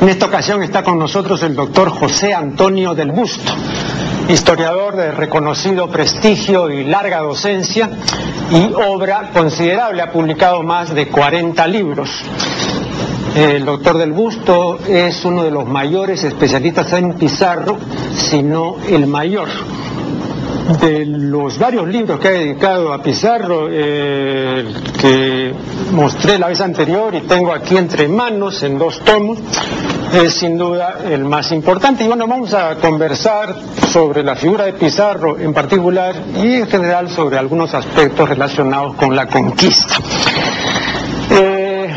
En esta ocasión está con nosotros el doctor José Antonio del Busto, historiador de reconocido prestigio y larga docencia y obra considerable, ha publicado más de 40 libros. El doctor del Busto es uno de los mayores especialistas en Pizarro, si no el mayor de los varios libros que ha dedicado a Pizarro, eh, que mostré la vez anterior y tengo aquí entre manos en dos tomos, es sin duda el más importante. Y bueno, vamos a conversar sobre la figura de Pizarro en particular y en general sobre algunos aspectos relacionados con la conquista. Eh,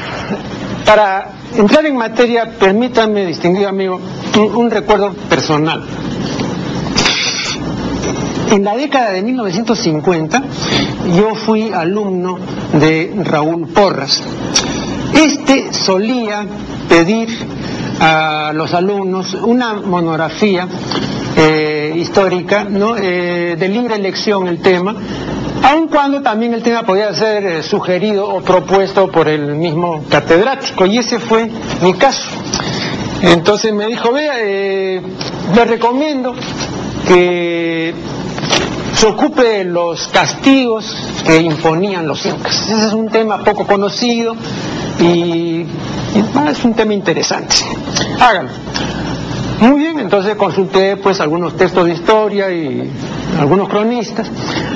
para entrar en materia, permítanme, distinguido amigo, un recuerdo personal. En la década de 1950 yo fui alumno de Raúl Porras. Este solía pedir a los alumnos una monografía eh, histórica. Eh, de libre elección el tema, aun cuando también el tema podía ser eh, sugerido o propuesto por el mismo catedrático, y ese fue mi caso. Entonces me dijo, vea, le recomiendo que se ocupe de los castigos que imponían los incas. Ese es un tema poco conocido y, es un tema interesante. Háganlo. Muy bien, entonces consulté pues algunos textos de historia y algunos cronistas,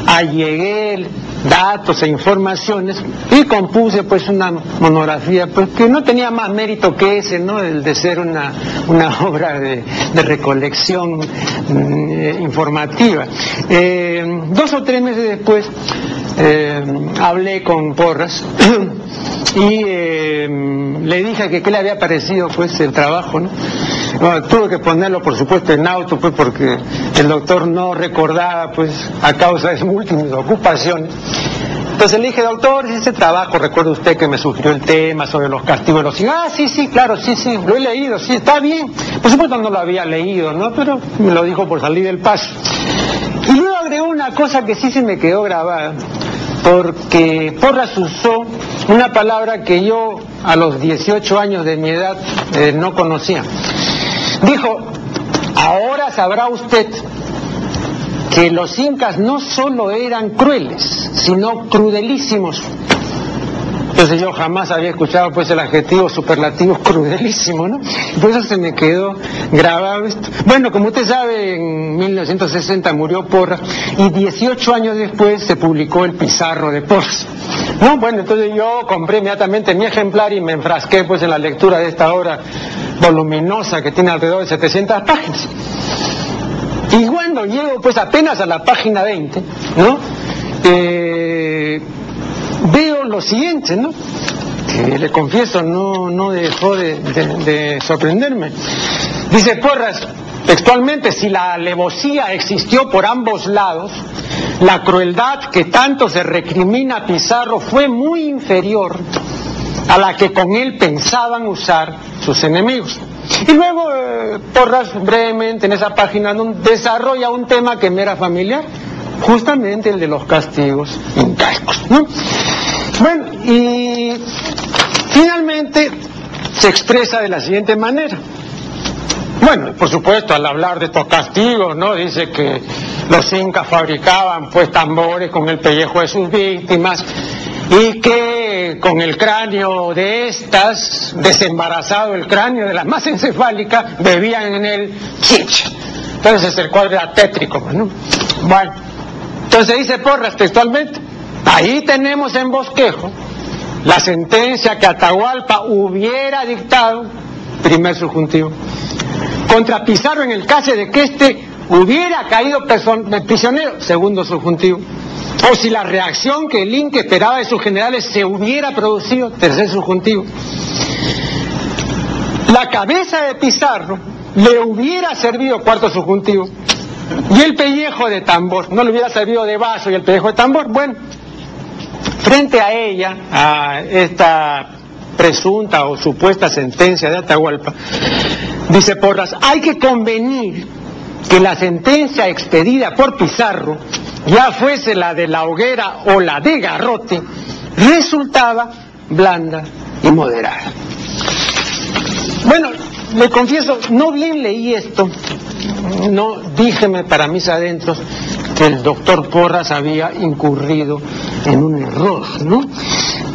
allegué datos e informaciones y compuse pues una monografía pues que no tenía más mérito que ese, ¿no? El de ser una, obra de, recolección mm, informativa. Eh, dos o tres meses después eh, hablé con Porras y le dije que qué le había parecido pues el trabajo, ¿no? tuve que ponerlo, por supuesto, en auto, pues, porque el doctor no recordaba, pues, a causa de múltiples ocupaciones. Entonces le dije, doctor, ese trabajo, recuerda usted que me sugirió el tema sobre los castigos de los. Ah, sí, sí, claro, sí, sí, lo he leído, sí, está bien. Por supuesto no lo había leído, ¿no? Pero me lo dijo por salir del paso. Y luego agregó una cosa que sí se me quedó grabada, porque Porras usó una palabra que yo a los 18 años de mi edad eh, no conocía. Dijo, ahora sabrá usted que los incas no solo eran crueles, sino crudelísimos. Entonces yo jamás había escuchado pues el adjetivo superlativo crudelísimo, ¿no? Por eso se me quedó grabado esto. Bueno, como usted sabe, en 1960 murió Porra y 18 años después se publicó el Pizarro de Porras. No, bueno, entonces yo compré inmediatamente mi ejemplar y me enfrasqué pues en la lectura de esta obra voluminosa que tiene alrededor de 700 páginas. Y cuando llego pues apenas a la página 20, ¿no? Eh, veo lo siguiente, ¿no? Que le confieso, no, no dejó de, sorprenderme. Dice Porras, textualmente, si la alevosía existió por ambos lados, la crueldad que tanto se recrimina a Pizarro fue muy inferior a la que con él pensaban usar sus enemigos. Y luego eh, Porras brevemente en esa página desarrolla un tema que me era familiar, justamente el de los castigos incaicos. Bueno, y finalmente se expresa de la siguiente manera. Bueno, por supuesto, al hablar de estos castigos, ¿no? Dice que los incas fabricaban pues tambores con el pellejo de sus víctimas y que con el cráneo de estas, desembarazado el cráneo de la más encefálica, bebían en él chicha. Entonces el cuadro era tétrico, pues, ¿no? Bueno, entonces dice Porras textualmente, ahí tenemos en bosquejo la sentencia que Atahualpa hubiera dictado, primer subjuntivo, contra Pizarro en el caso de que éste hubiera caído prisionero, segundo subjuntivo o si la reacción que el Inca esperaba de sus generales se hubiera producido, tercer subjuntivo, la cabeza de Pizarro le hubiera servido, cuarto subjuntivo, y el pellejo de tambor, no le hubiera servido de vaso y el pellejo de tambor, bueno, frente a ella, a esta presunta o supuesta sentencia de Atahualpa, dice Porras, hay que convenir que la sentencia expedida por Pizarro ya fuese la de la hoguera o la de garrote, resultaba blanda y moderada. Bueno, le confieso, no bien leí esto, no díjeme para mis adentros que el doctor Porras había incurrido en un error, ¿no?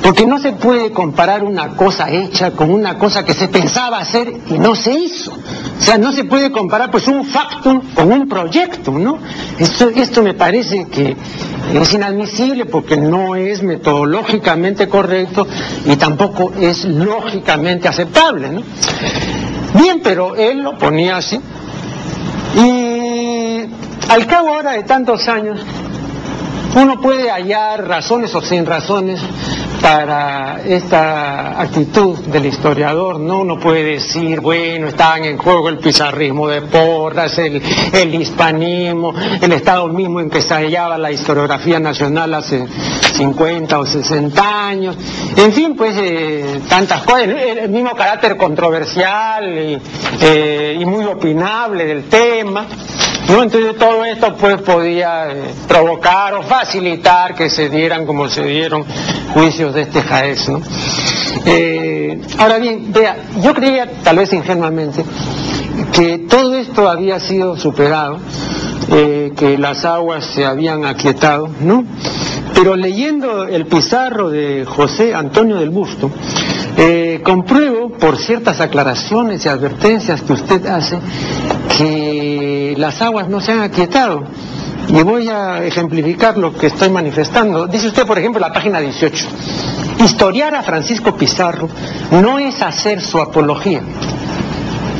Porque no se puede comparar una cosa hecha con una cosa que se pensaba hacer y no se hizo. O sea, no se puede comparar pues un factum con un proyecto, ¿no? Esto, esto me parece que es inadmisible porque no es metodológicamente correcto y tampoco es lógicamente aceptable, ¿no? Bien, pero él lo ponía así. Y al cabo ahora de tantos años, uno puede hallar razones o sin razones para esta actitud del historiador, ¿no? Uno puede decir, bueno, estaban en juego el pizarrismo de Porras, el, hispanismo, el estado mismo en que se hallaba la historiografía nacional hace 50 o 60 años, en fin, pues eh, tantas cosas, el, mismo carácter controversial y, eh, y muy opinable del tema. ¿No? Entonces todo esto pues podía eh, provocar o facilitar que se dieran como se dieron juicios de este Jaez, ¿no? Eh, ahora bien, vea, yo creía tal vez ingenuamente que todo esto había sido superado, eh, que las aguas se habían aquietado, ¿no? Pero leyendo el pizarro de José Antonio del Busto, compruebo por ciertas aclaraciones y advertencias que usted hace que las aguas no se han aquietado. Y voy a ejemplificar lo que estoy manifestando. Dice usted, por ejemplo, la página 18. Historiar a Francisco Pizarro no es hacer su apología.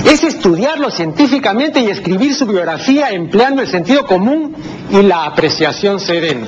Es estudiarlo científicamente y escribir su biografía empleando el sentido común y la apreciación serena.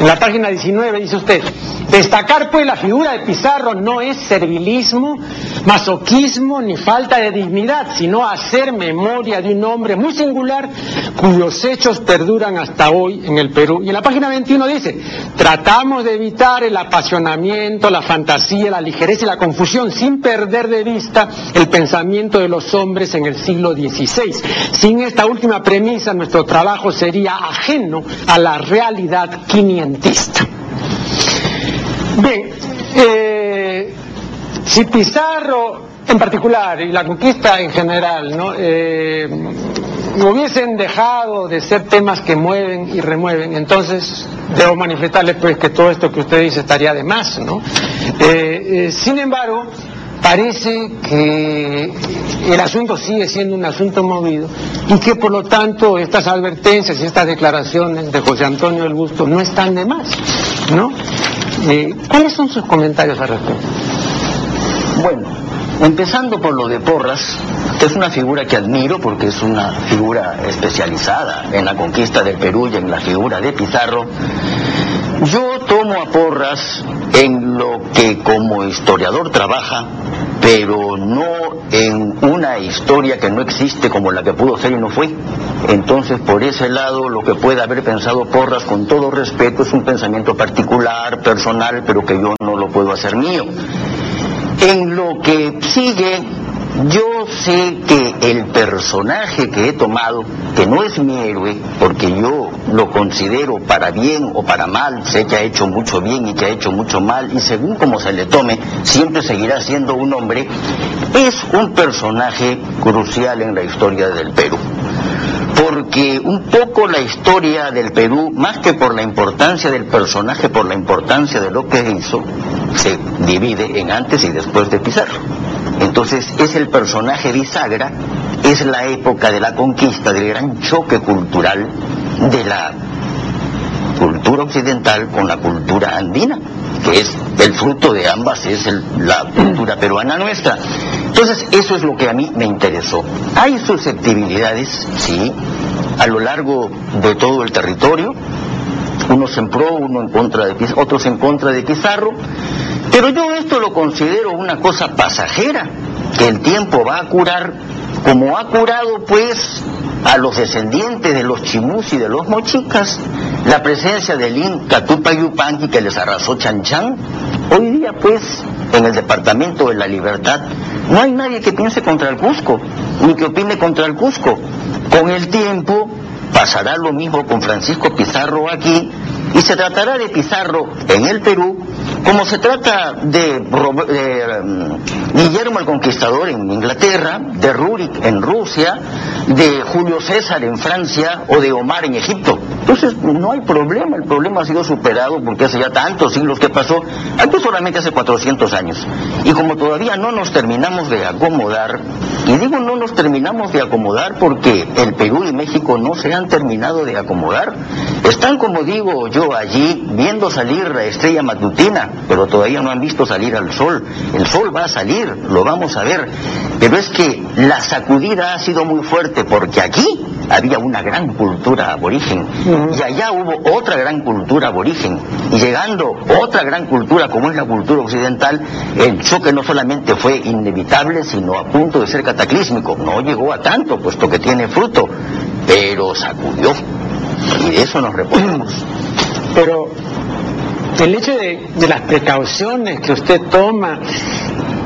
En la página 19 dice usted, destacar pues la figura de Pizarro no es servilismo, masoquismo ni falta de dignidad, sino hacer memoria de un hombre muy singular cuyos hechos perduran hasta hoy en el Perú. Y en la página 21 dice, tratamos de evitar el apasionamiento, la fantasía, la ligereza y la confusión sin perder de vista el pensamiento de los hombres en el siglo XVI. Sin esta última premisa nuestro trabajo sería ajeno a la realidad quinientista. Bien, eh, si Pizarro en particular y la conquista en general, ¿no? Eh, hubiesen dejado de ser temas que mueven y remueven, entonces debo manifestarle pues que todo esto que usted dice estaría de más, ¿no? Eh, sin embargo, parece que el asunto sigue siendo un asunto movido y que por lo tanto estas advertencias y estas declaraciones de José Antonio del Busto no están de más, ¿no? Eh, ¿Cuáles son sus comentarios al respecto? Bueno, empezando por lo de Porras, que es una figura que admiro porque es una figura especializada en la conquista del Perú y en la figura de Pizarro, yo tomo a Porras en lo que como historiador trabaja, pero no en una historia que no existe como la que pudo ser y no fue. Entonces, por ese lado, lo que puede haber pensado Porras, con todo respeto, es un pensamiento particular, personal, pero que yo no lo puedo hacer mío. En lo que sigue, yo sé que el personaje que he tomado, que no es mi héroe, porque yo lo considero para bien o para mal, sé que ha hecho mucho bien y que ha hecho mucho mal, y según como se le tome, siempre seguirá siendo un hombre, es un personaje crucial en la historia del Perú porque un poco la historia del Perú, más que por la importancia del personaje, por la importancia de lo que hizo, se divide en antes y después de Pizarro. Entonces es el personaje bisagra, es la época de la conquista, del gran choque cultural de la cultura occidental con la cultura andina, que es el fruto de ambas, es la cultura peruana nuestra. Entonces eso es lo que a mí me interesó. Hay susceptibilidades, sí, a lo largo de todo el territorio, unos en pro, uno en contra de otros en contra de Pizarro, pero yo esto lo considero una cosa pasajera, que el tiempo va a curar, como ha curado pues a los descendientes de los chimus y de los mochicas, la presencia del Inca Tupac que les arrasó Chan Hoy día pues en el departamento de la libertad no hay nadie que piense contra el Cusco, ni que opine contra el Cusco. Con el tiempo pasará lo mismo con Francisco Pizarro aquí y se tratará de Pizarro en el Perú como se trata de, mm, Guillermo el Conquistador en Inglaterra, de Rurik en Rusia, de Julio César en Francia o de Omar en Egipto. Entonces no hay problema, el problema ha sido superado porque hace ya tantos siglos que pasó, aquí solamente hace 400 años. Y como todavía no nos terminamos de acomodar, y digo no nos terminamos de acomodar porque el Perú y México no se han terminado de acomodar, están como digo yo allí viendo salir la estrella matutina, pero todavía no han visto salir al sol. El sol va a salir, lo vamos a ver, pero es que la sacudida ha sido muy fuerte porque aquí había una gran cultura aborigen. Y allá hubo otra gran cultura aborigen. Y llegando otra gran cultura como es la cultura occidental, el choque no solamente fue inevitable sino a punto de ser cataclísmico, no llegó a tanto puesto que tiene fruto, pero sacudió. Y de eso nos reponemos. Pero el hecho de, de las precauciones que usted toma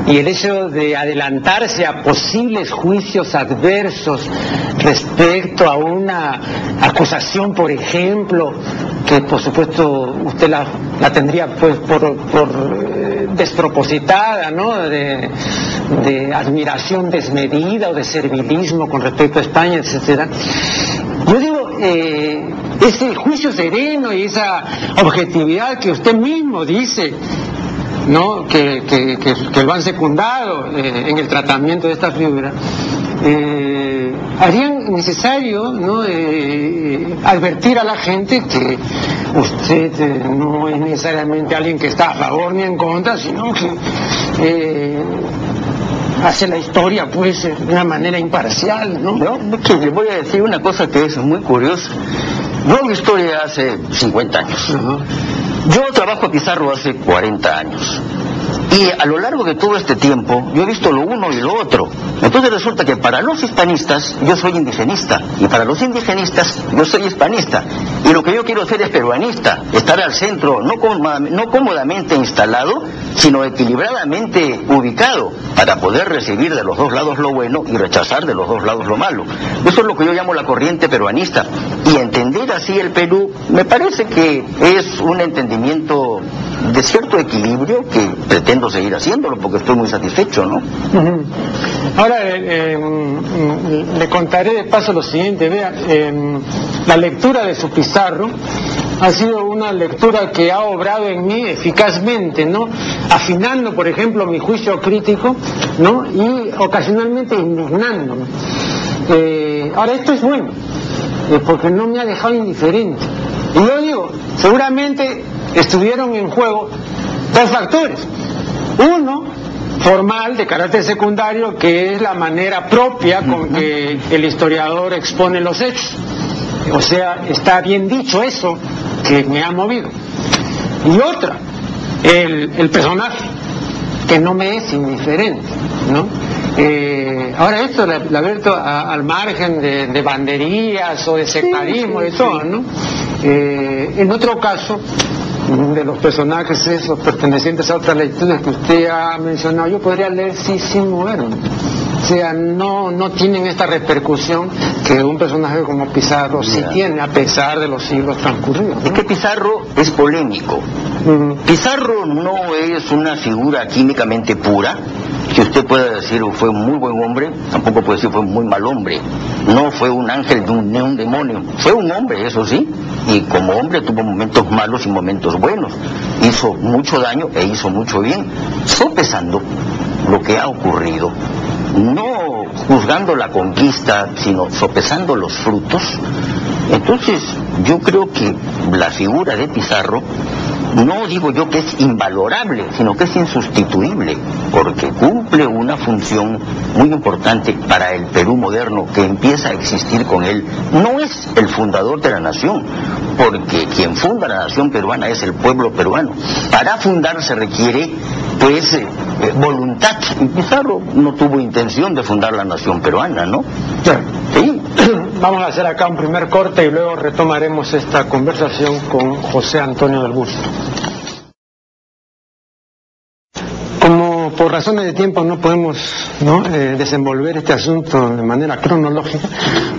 y el hecho de adelantarse a posibles juicios adversos respecto a una acusación, por ejemplo, que por supuesto usted la, tendría pues por, eh, despropositada, ¿no? De, admiración desmedida o de servilismo con respecto a España, etcétera. Yo digo, eh, ese juicio sereno y esa objetividad que usted mismo dice ¿no? que, que, lo han secundado eh, en el tratamiento de esta figura, eh, harían necesario ¿no? Eh, advertir a la gente que usted no es necesariamente alguien que está a favor ni en contra, sino que hace la historia pues de una manera imparcial, ¿no? le voy a decir una cosa que es muy curiosa. Yo hago historia hace 50 años. Yo trabajo a Pizarro hace 40 años. Y a lo largo de todo este tiempo yo he visto lo uno y lo otro. Entonces resulta que para los hispanistas yo soy indigenista y para los indigenistas yo soy hispanista. Y lo que yo quiero ser es peruanista, estar al centro, no, no cómodamente instalado, sino equilibradamente ubicado para poder recibir de los dos lados lo bueno y rechazar de los dos lados lo malo. Eso es lo que yo llamo la corriente peruanista. Y entender así el Perú me parece que es un entendimiento de cierto equilibrio que pretendo seguir haciéndolo porque estoy muy satisfecho, ¿no? Ahora eh, eh, le contaré de paso lo siguiente, vea, eh, la lectura de su pizarro ha sido una lectura que ha obrado en mí eficazmente, ¿no? Afinando, por ejemplo, mi juicio crítico, ¿no? Y ocasionalmente indignándome. ahora esto es bueno, porque no me ha dejado indiferente. Y yo digo, seguramente estuvieron en juego dos factores. Uno, formal, de carácter secundario, que es la manera propia con que el historiador expone los hechos. O sea, está bien dicho eso que me ha movido. Y otra, el, personaje, que no me es indiferente, ¿no? Eh, ahora esto, la, la al margen de, banderías o de sectarismo, y todo, ¿no? Eh, en otro caso, de los personajes esos pertenecientes a otras lecturas que usted ha mencionado, yo podría leer sí sin moverme. O sea, no, no tienen esta repercusión que un personaje como Pizarro sí tiene, a pesar de los siglos transcurridos. Es que Pizarro es polémico. Pizarro no es una figura químicamente pura, que usted pueda decir fue un muy buen hombre, tampoco puede decir fue un muy mal hombre. No fue un ángel un, un demonio. Fue un hombre, eso sí, y como hombre tuvo momentos malos y momentos buenos. Hizo mucho daño e hizo mucho bien, sopesando lo que ha ocurrido, no juzgando la conquista, sino sopesando los frutos. Entonces, yo creo que la figura de Pizarro no digo yo que es invalorable, sino que es insustituible, porque cumple una función muy importante para el Perú moderno que empieza a existir con él. No es el fundador de la nación, porque quien funda la nación peruana es el pueblo peruano. Para fundar se requiere, pues, eh, voluntad. Y Pizarro no tuvo intención de fundar la nación peruana, ¿no? Sí. Vamos a hacer acá un primer corte y luego retomaremos esta conversación con José Antonio del Busto. Por razones de tiempo no podemos eh, desenvolver este asunto de manera cronológica,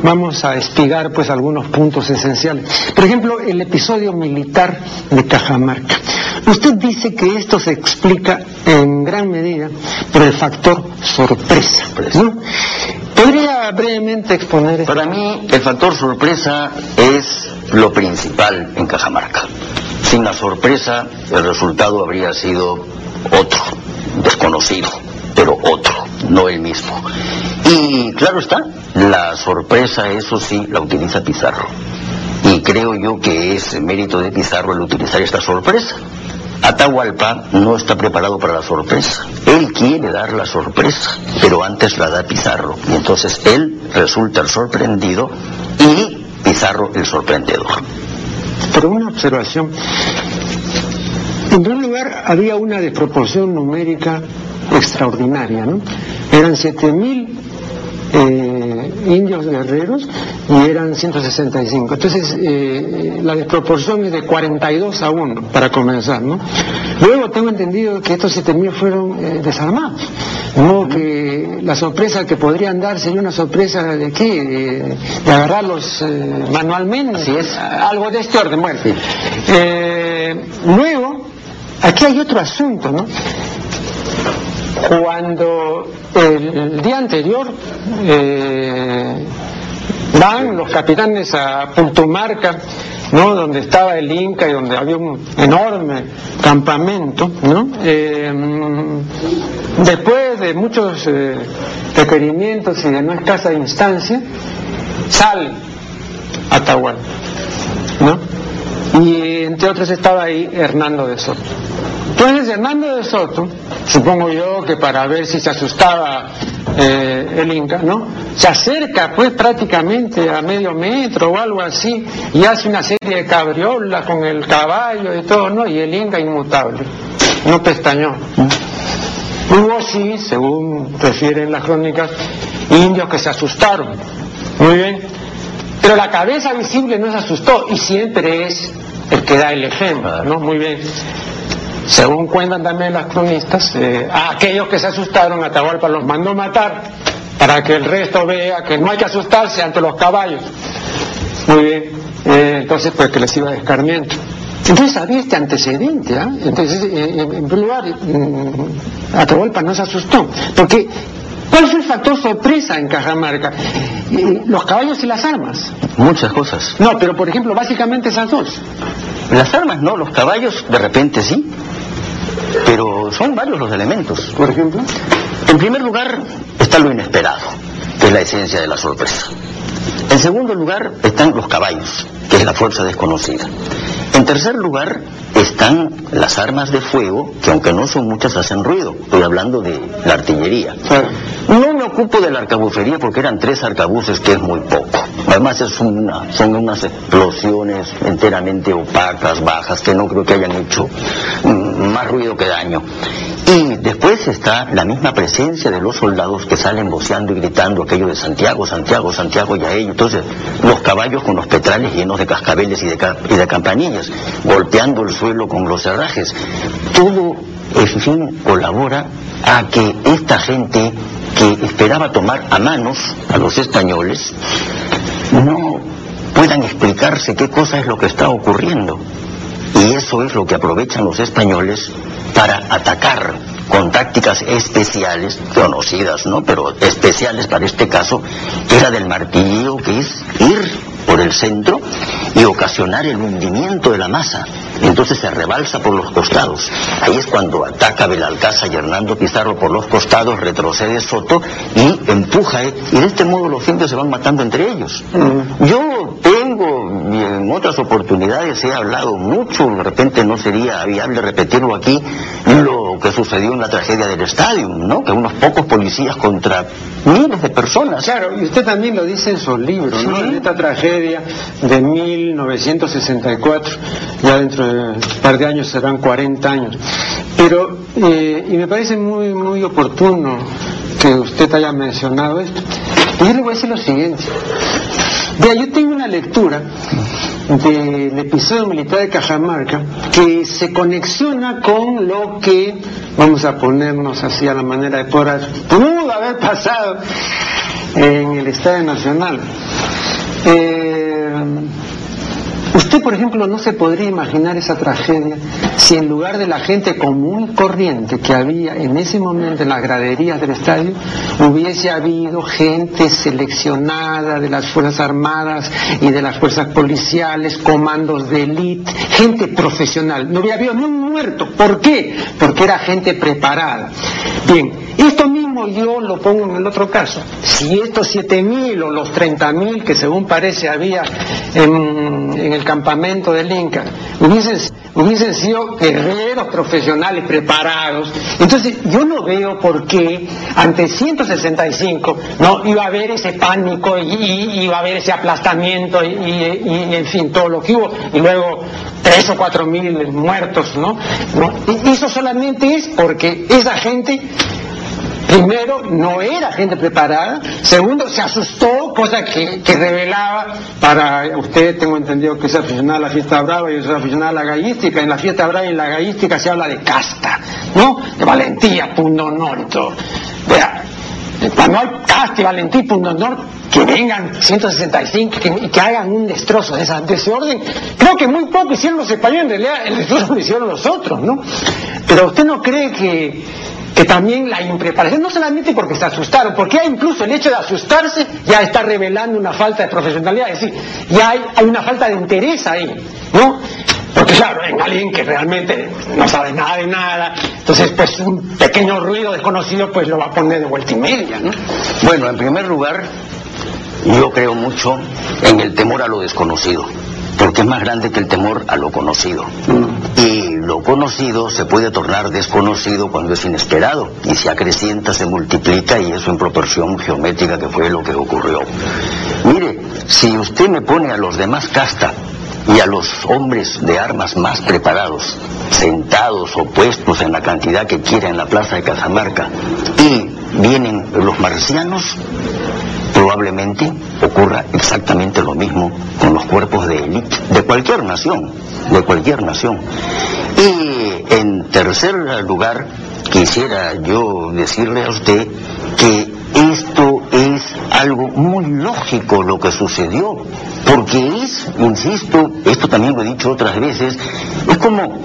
vamos a espigar pues algunos puntos esenciales. Por ejemplo, el episodio militar de Cajamarca. Usted dice que esto se explica en gran medida por el factor sorpresa. ¿no? ¿Podría brevemente exponer esto? Para mí, el factor sorpresa es lo principal en Cajamarca. Sin la sorpresa, el resultado habría sido otro, desconocido, pero otro, no el mismo. Y claro está, la sorpresa, eso sí, la utiliza Pizarro. Y creo yo que es mérito de Pizarro el utilizar esta sorpresa. Atahualpa no está preparado para la sorpresa. Él quiere dar la sorpresa, pero antes la da Pizarro. Y entonces él resulta el sorprendido y Pizarro el sorprendedor. Pero una observación. Lugar, había una desproporción numérica extraordinaria, ¿no? Eran 7.000 eh, indios guerreros y eran 165. Entonces, eh, la desproporción es de 42 a 1, para comenzar, ¿no? Luego tengo entendido que estos 7.000 fueron eh, desarmados. No que la sorpresa que podrían dar sería una sorpresa de qué, de, de agarrarlos eh, manualmente. Así es. Algo de este orden. Bueno, luego, aquí hay otro asunto, ¿no? Cuando el día anterior eh, van los capitanes a Puntumarca, ¿no? donde estaba el Inca y donde había un enorme campamento, ¿no? Eh, después de muchos eh, requerimientos y de no escasa instancia, sale Atahualpa, ¿no? Y entre otros estaba ahí Hernando de Soto. Entonces Hernando de Soto, supongo yo que para ver si se asustaba eh, el Inca, ¿no? Se acerca pues prácticamente a medio metro o algo así y hace una serie de cabriolas con el caballo y todo, ¿no? Y el Inca inmutable, no pestañó. Hubo sí, según refieren las crónicas, indios que se asustaron. Muy bien. Pero la cabeza visible no se asustó y siempre es el que da el ejemplo, ¿no? Muy bien. Según cuentan también las cronistas, eh, a aquellos que se asustaron, Atahualpa los mandó matar para que el resto vea que no hay que asustarse ante los caballos. Muy bien. Eh, entonces, pues que les iba de escarmiento. Entonces había este antecedente, ¿ah? Entonces, eh, en, primer lugar, mm, Atahualpa no se asustó, porque ¿cuál fue el factor sorpresa en Cajamarca? Eh, los caballos y las armas. Muchas cosas. No, pero por ejemplo, básicamente esas dos. Las armas no, los caballos de repente sí, pero son varios los elementos. Por ejemplo. En primer lugar está lo inesperado, que es la esencia de la sorpresa. En segundo lugar están los caballos, que es la fuerza desconocida. En tercer lugar están las armas de fuego, que aunque no son muchas hacen ruido. Estoy hablando de la artillería. Me ocupo de la arcabucería porque eran tres arcabuces, que es muy poco. Además es una, son unas explosiones enteramente opacas, bajas, que no creo que hayan hecho mm, más ruido que daño. Y después está la misma presencia de los soldados que salen voceando y gritando aquello de Santiago, Santiago, Santiago y a ellos. Entonces, los caballos con los petrales llenos de cascabeles y de, y de campanillas, golpeando el suelo con los herrajes. Todo, en fin, colabora a que esta gente que esperaba tomar a manos a los españoles no puedan explicarse qué cosa es lo que está ocurriendo. Y eso es lo que aprovechan los españoles para atacar con tácticas especiales, conocidas, ¿no? Pero especiales para este caso, que era del martillo, que es ir por el centro y ocasionar el hundimiento de la masa. Entonces se rebalsa por los costados. Ahí es cuando ataca Belalcázar y Hernando Pizarro por los costados, retrocede Soto y empuja. ¿eh? Y de este modo los indios se van matando entre ellos. Yo tengo, y en otras oportunidades he hablado mucho, de repente no sería viable repetirlo aquí, lo que sucedió en la tragedia del estadio, ¿no? Que unos pocos policías contra miles de personas. Claro, y usted también lo dice en su libro, ¿no? Sí. En esta tragedia de 1964, ya dentro de un par de años serán 40 años. Pero, eh, y me parece muy, muy oportuno que usted haya mencionado esto. Y yo le voy a decir lo siguiente. Vea, yo tengo una lectura del episodio militar de Cajamarca que se conexiona con lo que, vamos a ponernos así a la manera de por pudo haber pasado en el Estadio Nacional. Eh, Usted, por ejemplo, no se podría imaginar esa tragedia si en lugar de la gente común y corriente que había en ese momento en las graderías del estadio, hubiese habido gente seleccionada de las Fuerzas Armadas y de las Fuerzas Policiales, comandos de élite, gente profesional. No había habido ni un muerto. ¿Por qué? Porque era gente preparada. Bien, esto mismo yo lo pongo en el otro caso. Si estos 7.000 o los 30.000 que según parece había en, el campamento del Inca hubiesen, sido guerreros profesionales preparados, entonces yo no veo por qué ante 165 no iba a haber ese pánico y, iba a haber ese aplastamiento y, en fin todo lo que hubo y luego tres o cuatro mil muertos, ¿no? ¿no? Eso solamente es porque esa gente Primero, no era gente preparada. Segundo, se asustó, cosa que, revelaba para usted, tengo entendido que es aficionado a la fiesta brava y es aficionado a la gallística. En la fiesta brava y en la gallística se habla de casta, ¿no? De valentía, punto honor y todo. Vea, cuando hay casta y valentía, punto honor, que vengan 165 y que hagan un destrozo de, de, ese orden. Creo que muy poco hicieron los españoles, en realidad el destrozo lo hicieron los otros, ¿no? Pero usted no cree que que también la impreparación, no solamente porque se asustaron, porque ya incluso el hecho de asustarse ya está revelando una falta de profesionalidad, es decir, ya hay, una falta de interés ahí, ¿no? Porque claro, en alguien que realmente no sabe nada de nada, entonces pues un pequeño ruido desconocido pues lo va a poner de vuelta y media, ¿no? Bueno, en primer lugar, yo creo mucho en el temor a lo desconocido porque es más grande que el temor a lo conocido. Y lo conocido se puede tornar desconocido cuando es inesperado y se acrecienta, se multiplica y eso en proporción geométrica que fue lo que ocurrió. Mire, si usted me pone a los demás casta y a los hombres de armas más preparados, sentados o puestos en la cantidad que quiera en la plaza de Cajamarca, y vienen los marcianos, probablemente ocurra exactamente lo mismo con los cuerpos de élite de cualquier nación, de cualquier nación. Y en tercer lugar, quisiera yo decirle a usted que esto es algo muy lógico lo que sucedió, porque es, insisto, esto también lo he dicho otras veces, es como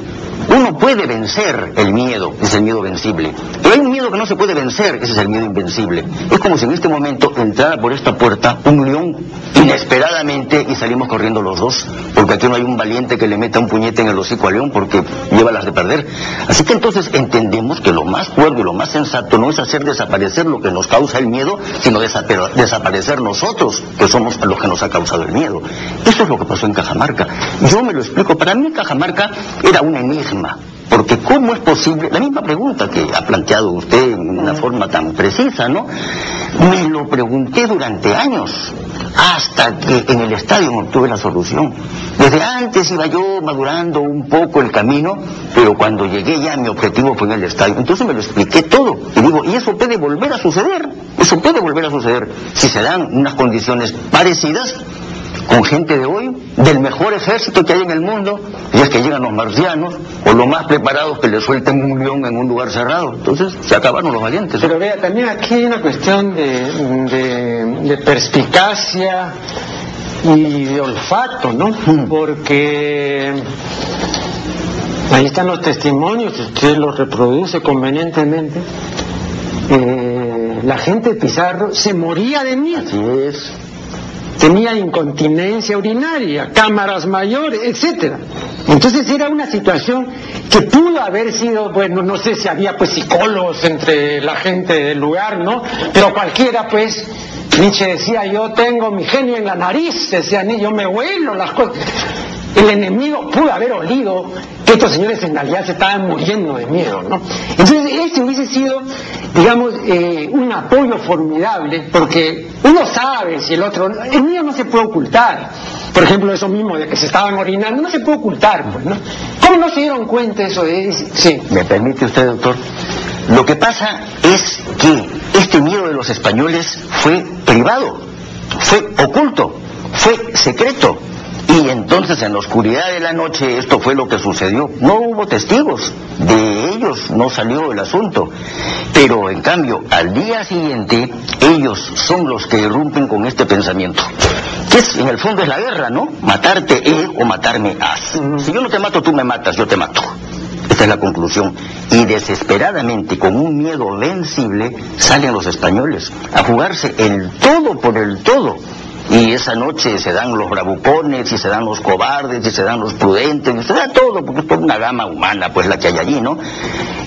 uno puede vencer el miedo, es el miedo vencible. Pero hay un miedo que no se puede vencer, ese es el miedo invencible. Es como si en este momento entrara por esta puerta un león inesperadamente y salimos corriendo los dos, porque aquí no hay un valiente que le meta un puñete en el hocico al león porque lleva las de perder. Así que entonces entendemos que lo más fuerte y lo más sensato no es hacer desaparecer lo que nos causa el miedo, sino desaparecer nosotros, que somos los que nos ha causado el miedo. Eso es lo que pasó en Cajamarca. Yo me lo explico. Para mí Cajamarca era un enigma. Porque ¿cómo es posible? La misma pregunta que ha planteado usted en una forma tan precisa, ¿no? Me lo pregunté durante años, hasta que en el estadio tuve la solución. Desde antes iba yo madurando un poco el camino, pero cuando llegué ya mi objetivo fue en el estadio. Entonces me lo expliqué todo. Y digo, y eso puede volver a suceder. Eso puede volver a suceder. Si se dan unas condiciones parecidas, con gente de hoy, del mejor ejército que hay en el mundo, y es que llegan los marcianos, o los más preparados que le suelten un león en un lugar cerrado. Entonces se acabaron los valientes. Pero vea, también aquí hay una cuestión de, de, perspicacia y de olfato, ¿no? Hmm. Porque ahí están los testimonios, usted los reproduce convenientemente. Eh, la gente de Pizarro se moría de miedo. Así es tenía incontinencia urinaria, cámaras mayores, etcétera. Entonces era una situación que pudo haber sido, bueno, no sé si había pues psicólogos entre la gente del lugar, ¿no? Pero cualquiera pues, Nietzsche decía, yo tengo mi genio en la nariz, decía, yo me huelo las cosas. El enemigo pudo haber olido que estos señores en realidad se estaban muriendo de miedo, ¿no? Entonces, este hubiese sido, digamos, eh, un apoyo formidable, porque uno sabe si el otro, el mío no se puede ocultar. Por ejemplo, eso mismo de que se estaban orinando, no se puede ocultar, pues, ¿no? ¿Cómo no se dieron cuenta eso de Sí. ¿Me permite usted, doctor? Lo que pasa es que este miedo de los españoles fue privado, fue oculto, fue secreto. Y entonces en la oscuridad de la noche esto fue lo que sucedió. No hubo testigos, de ellos no salió el asunto. Pero en cambio, al día siguiente, ellos son los que irrumpen con este pensamiento. que es, en el fondo es la guerra, ¿no? Matarte es o matarme has. Si yo no te mato, tú me matas, yo te mato. Esta es la conclusión. Y desesperadamente, con un miedo vencible, salen los españoles a jugarse el todo por el todo. Y esa noche se dan los bravucones, y se dan los cobardes, y se dan los prudentes, y se da todo, porque es toda una gama humana, pues la que hay allí, ¿no?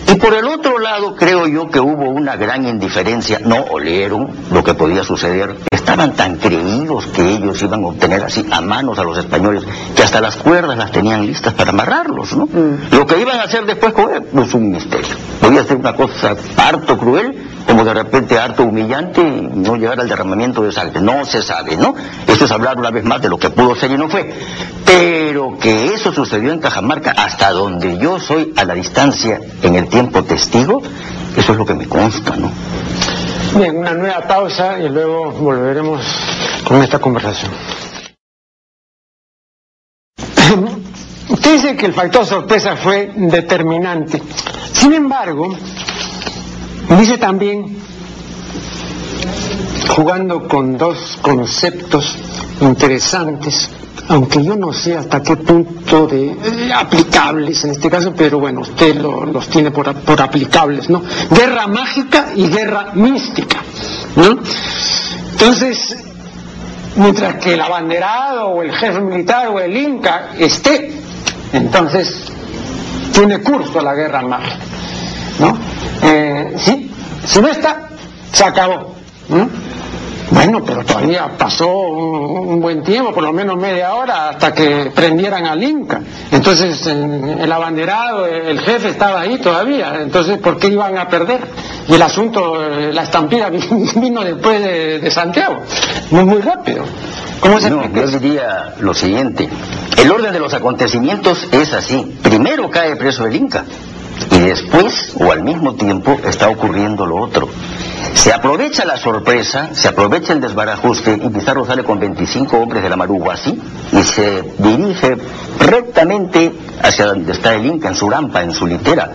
Y por el otro lado, creo yo que hubo una gran indiferencia, no olieron lo que podía suceder, estaban tan creídos que ellos iban a obtener así a manos a los españoles, que hasta las cuerdas las tenían listas para amarrarlos, ¿no? Mm. Lo que iban a hacer después pues, un misterio. Podía ser una cosa harto cruel, como de repente harto humillante y no llegar al derramamiento de sangre. No se sabe, ¿no? Eso es hablar una vez más de lo que pudo ser y no fue. Pero que eso sucedió en Cajamarca, hasta donde yo soy a la distancia en el tiempo testigo, eso es lo que me consta, ¿no? Bien, una nueva pausa y luego volveremos con esta conversación. Usted dice que el factor sorpresa fue determinante. Sin embargo, Dice también, jugando con dos conceptos interesantes, aunque yo no sé hasta qué punto de aplicables en este caso, pero bueno, usted los tiene por, por, aplicables, ¿no? Guerra mágica y guerra mística, ¿no? Entonces, mientras que el abanderado o el jefe militar o el Inca esté, entonces tiene curso la guerra mágica, ¿no? Eh, sí, si no está, se acabó. Bueno, pero todavía pasó un, buen tiempo, por lo menos media hora, hasta que prendieran al Inca. Entonces el abanderado, el jefe estaba ahí todavía. Entonces, ¿por qué iban a perder? Y el asunto, eh, la estampida vino después de, Santiago, muy, muy rápido. ¿Cómo se no, yo diría lo siguiente. El orden de los acontecimientos es así. Primero cae preso el Inca. Y después, o al mismo tiempo, está ocurriendo lo otro. Se aprovecha la sorpresa, se aprovecha el desbarajuste y Pizarro sale con 25 hombres de la Maruga así y se dirige rectamente hacia donde está el Inca, en su rampa, en su litera.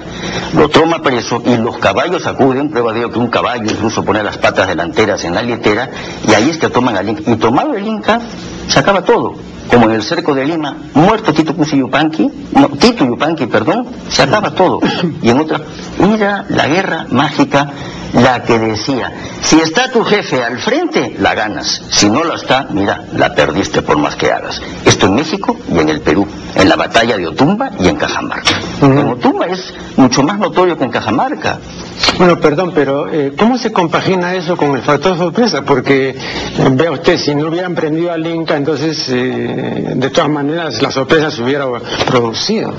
Lo toma preso y los caballos acuden, prueba de ello que un caballo incluso pone las patas delanteras en la litera y ahí es que toman al Inca. Y tomado el Inca, se acaba todo como en el cerco de Lima, muerto Tito Cusi Yupanqui, Tito Yupanqui, perdón, se acaba todo. Y en otra, mira la guerra mágica, la que decía, si está tu jefe al frente, la ganas. Si no lo está, mira, la perdiste por más que hagas. Esto en México y en el Perú, en la batalla de Otumba y en Cajamarca. En Otumba es mucho más notorio que en Cajamarca. Bueno, perdón, pero eh, ¿cómo se compagina eso con el factor sorpresa? Porque, eh, vea usted, si no hubieran prendido al Inca, entonces, eh, de todas maneras, la sorpresa se hubiera producido.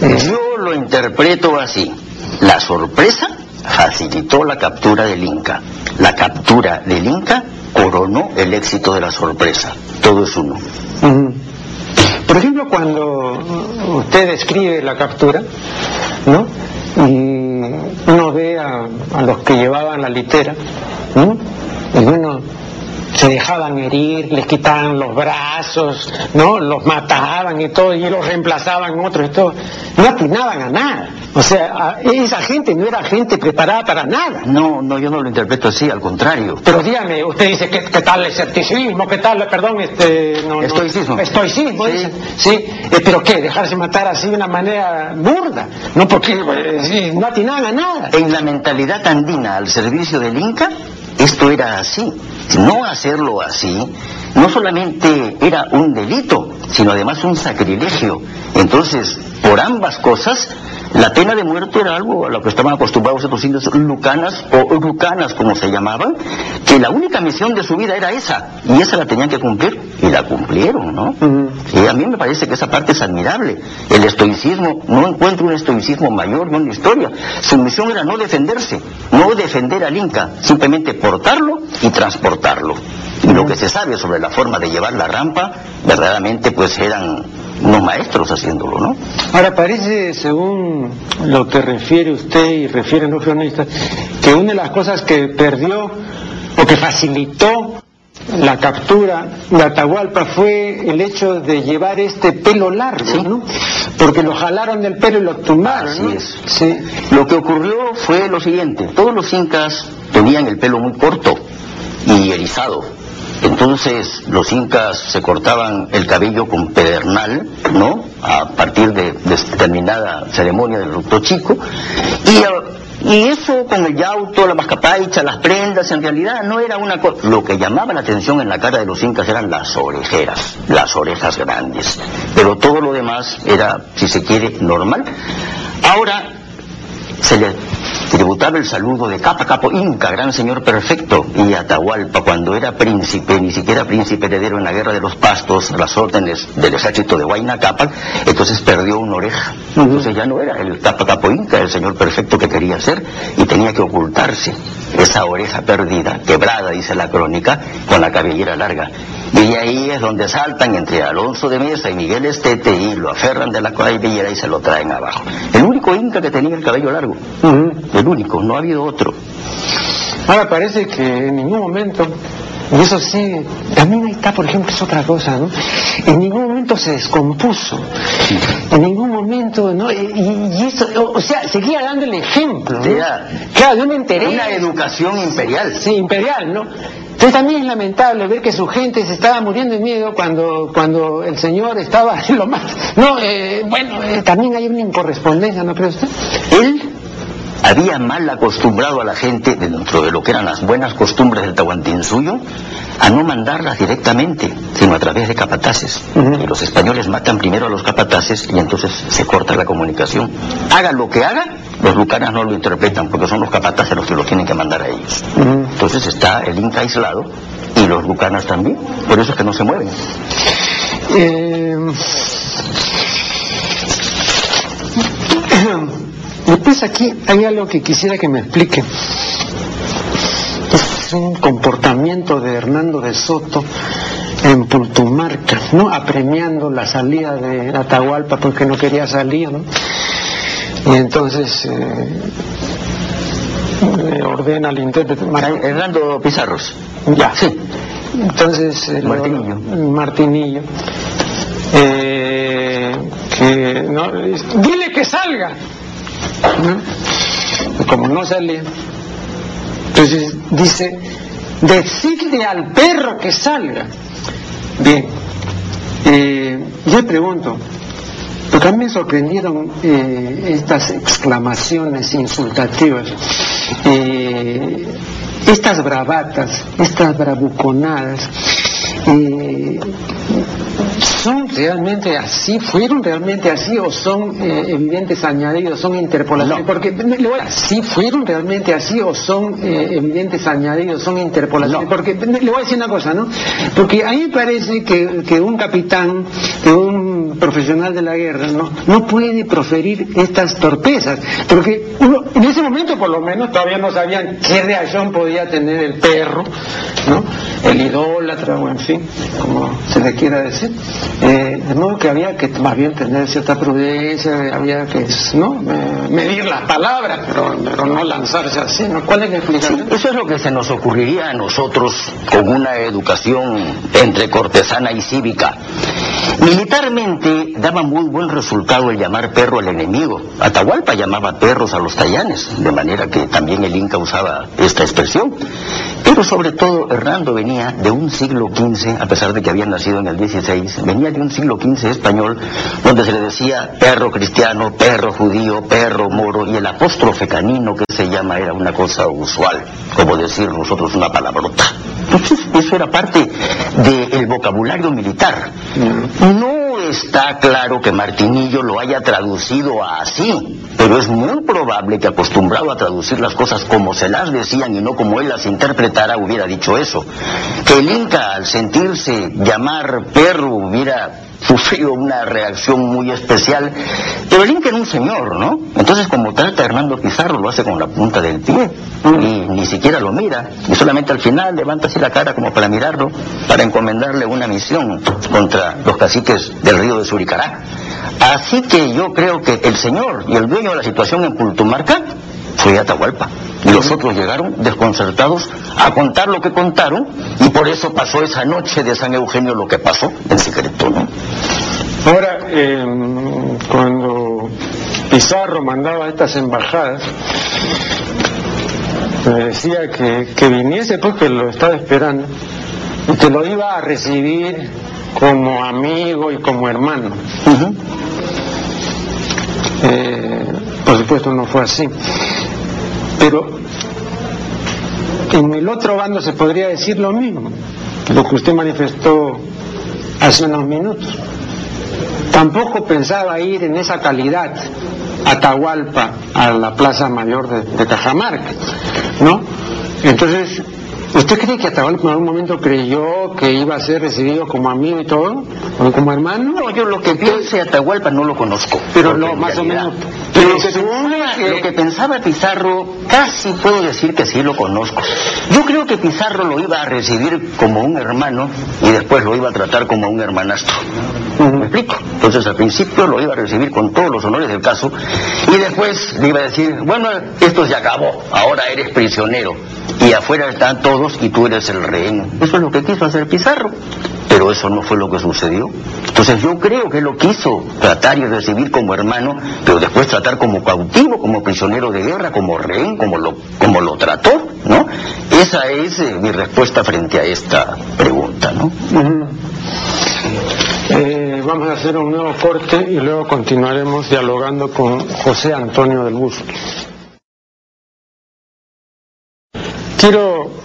Yo lo interpreto así. La sorpresa facilitó la captura del Inca. La captura del Inca coronó el éxito de la sorpresa. Todo es uno. Por ejemplo, cuando usted describe la captura, ¿no? Y uno ve a, los que llevaban la litera, ¿no? Y uno se dejaban herir, les quitaban los brazos, ¿no? Los mataban y todo, y los reemplazaban otros y todo. No atinaban a nada. O sea, esa gente no era gente preparada para nada. No, no, yo no lo interpreto así, al contrario. Pero dígame, usted dice qué tal el escepticismo, qué tal, perdón, este... No, estoicismo. estoicismo, sí. Sí, eh, pero ¿qué? Dejarse matar así de una manera burda. No porque eh, no atinaban a nada. En la mentalidad andina al servicio del Inca, esto era así. No hacerlo así no solamente era un delito, sino además un sacrilegio. Entonces, por ambas cosas, la pena de muerte era algo a lo que estaban acostumbrados estos indios lucanas o rucanas, como se llamaban, que la única misión de su vida era esa, y esa la tenían que cumplir, y la cumplieron, ¿no? Y a mí me parece que esa parte es admirable. El estoicismo, no encuentro un estoicismo mayor en la historia. Su misión era no defenderse, no defender al Inca, simplemente portarlo y transportarlo. Y lo que se sabe sobre la forma de llevar la rampa, verdaderamente pues eran unos maestros haciéndolo, ¿no? Ahora parece, según lo que refiere usted y refieren los cronistas, que una de las cosas que perdió o que facilitó la captura de Atahualpa fue el hecho de llevar este pelo largo, ¿no? Porque lo jalaron del pelo y lo tumbaron. Así es. Sí. Lo que ocurrió fue lo siguiente, todos los incas tenían el pelo muy corto y erizado Entonces los incas se cortaban el cabello con pedernal, ¿no? A partir de, determinada ceremonia del rupto chico. Y, y eso con el yauto, la mascapaicha, las prendas, en realidad no era una cosa. Lo que llamaba la atención en la cara de los incas eran las orejeras, las orejas grandes. Pero todo lo demás era, si se quiere, normal. Ahora se le tributaba el saludo de capa capo inca, gran señor perfecto, y Atahualpa cuando era príncipe, ni siquiera príncipe heredero en la guerra de los pastos, las órdenes del ejército de Huayna Capac, entonces perdió una oreja. Entonces ya no era el capa capo inca, el señor perfecto que quería ser, y tenía que ocultarse esa oreja perdida, quebrada, dice la crónica, con la cabellera larga. Y ahí es donde saltan entre Alonso de Mesa y Miguel Estete y lo aferran de la cabellera y se lo traen abajo. El único inca que tenía el cabello largo. El único, no ha habido otro. Ahora parece que en ningún momento, y eso sí, también ahí está, por ejemplo, es otra cosa, ¿no? En ningún momento se descompuso. En ningún momento, ¿no? Y, eso, o, sea, seguía dando el ejemplo. ¿no? Claro, yo me enteré. Una educación imperial. Sí, imperial, ¿no? Entonces también es lamentable ver que su gente se estaba muriendo de miedo cuando, cuando el Señor estaba en lo más... No, eh, bueno, eh, también hay una incorrespondencia, ¿no cree usted? Él había mal acostumbrado a la gente, dentro de lo que eran las buenas costumbres del Tahuantinsuyo, a no mandarlas directamente, sino a través de capataces. Y los españoles matan primero a los capataces y entonces se corta la comunicación. Haga lo que haga, los lucanas no lo interpretan porque son los capataces los que lo tienen que mandar a ellos. Entonces está el Inca aislado y los lucanas también, por eso es que no se mueven. Eh... Aquí hay algo que quisiera que me explique. Es un comportamiento de Hernando de Soto en Pultumarca, ¿no? Apremiando la salida de Atahualpa porque no quería salir, ¿no? Y entonces eh, ordena al intérprete. Hernando Pizarros. Ya. Sí. Entonces. Eh, Martinillo. Martinillo. Eh, que, no, dile que salga. Como no salía, entonces dice, decirle al perro que salga. Bien, eh, yo pregunto, porque a mí me sorprendieron eh, estas exclamaciones insultativas, eh, estas bravatas, estas bravuconadas. ¿Son realmente así? ¿Fueron realmente así o son eh, evidentes añadidos, son interpolaciones? Porque ¿sí fueron realmente así o son eh, evidentes añadidos, son interpolaciones? Porque le voy a decir una cosa, ¿no? Porque a mí me parece que, que un capitán, que un profesional de la guerra, ¿no? no puede proferir estas torpezas, porque uno, en ese momento por lo menos todavía no sabían qué reacción podía tener el perro, ¿no? el idólatra o en fin, como se le quiera decir. Eh, de modo que había que más bien tener cierta prudencia, había que ¿no? medir las palabras, pero, pero no lanzarse así. ¿no? ¿Cuál es la explicación? eso es lo que se nos ocurriría a nosotros con una educación entre cortesana y cívica. Militarmente daba muy buen resultado el llamar perro al enemigo. Atahualpa llamaba perros a los tallanes, de manera que también el Inca usaba esta expresión. Pero sobre todo Hernando venía de un siglo XV, a pesar de que había nacido en el XVI, venía de un siglo XV español donde se le decía perro cristiano, perro judío, perro moro, y el apóstrofe canino que se llama era una cosa usual, como decir nosotros una palabrota. Entonces, eso era parte del vocabulario militar. No está claro que Martinillo lo haya traducido así, pero es muy probable que acostumbrado a traducir las cosas como se las decían y no como él las interpretara, hubiera dicho eso. Que el Inca, al sentirse llamar perro, hubiera sufrido una reacción muy especial. Pero el Inca era un señor, ¿no? Entonces, como trata Hernando Pizarro, lo hace con la punta del pie y ni siquiera lo mira. Y solamente al final levanta así la cara como para mirarlo, para encomendarle una misión contra los caciques del río de Suricará. Así que yo creo que el señor y el dueño de la situación en Pultumarca fue Atahualpa. Y los otros llegaron desconcertados a contar lo que contaron y por eso pasó esa noche de San Eugenio lo que pasó en secreto, ¿no? Ahora, em, cuando Pizarro mandaba estas embajadas, me decía que, que viniese porque lo estaba esperando que lo iba a recibir como amigo y como hermano. Eh, por supuesto no fue así. Pero en el otro bando se podría decir lo mismo, lo que usted manifestó hace unos minutos. Tampoco pensaba ir en esa calidad a Tahualpa, a la Plaza Mayor de, de Cajamarca, ¿no? Entonces, ¿Usted cree que Atahualpa en algún momento creyó que iba a ser recibido como amigo y todo? ¿O como hermano? No, yo lo que piense Atahualpa no lo conozco. Pero no, más o menos. Pero lo que, pensaba, lo que pensaba Pizarro, casi puedo decir que sí lo conozco. Yo creo que Pizarro lo iba a recibir como un hermano y después lo iba a tratar como un hermanastro. ¿Me explico? Entonces al principio lo iba a recibir con todos los honores del caso y después le iba a decir, bueno, esto se acabó, ahora eres prisionero y afuera están todos y tú eres el rehén. Eso es lo que quiso hacer Pizarro, pero eso no fue lo que sucedió. Entonces yo creo que lo quiso tratar y recibir como hermano, pero después tratar como cautivo, como prisionero de guerra, como rehén, como lo, como lo trató, ¿no? Esa es eh, mi respuesta frente a esta pregunta, ¿no? Eh, vamos a hacer un nuevo corte y luego continuaremos dialogando con José Antonio del Busto. Quiero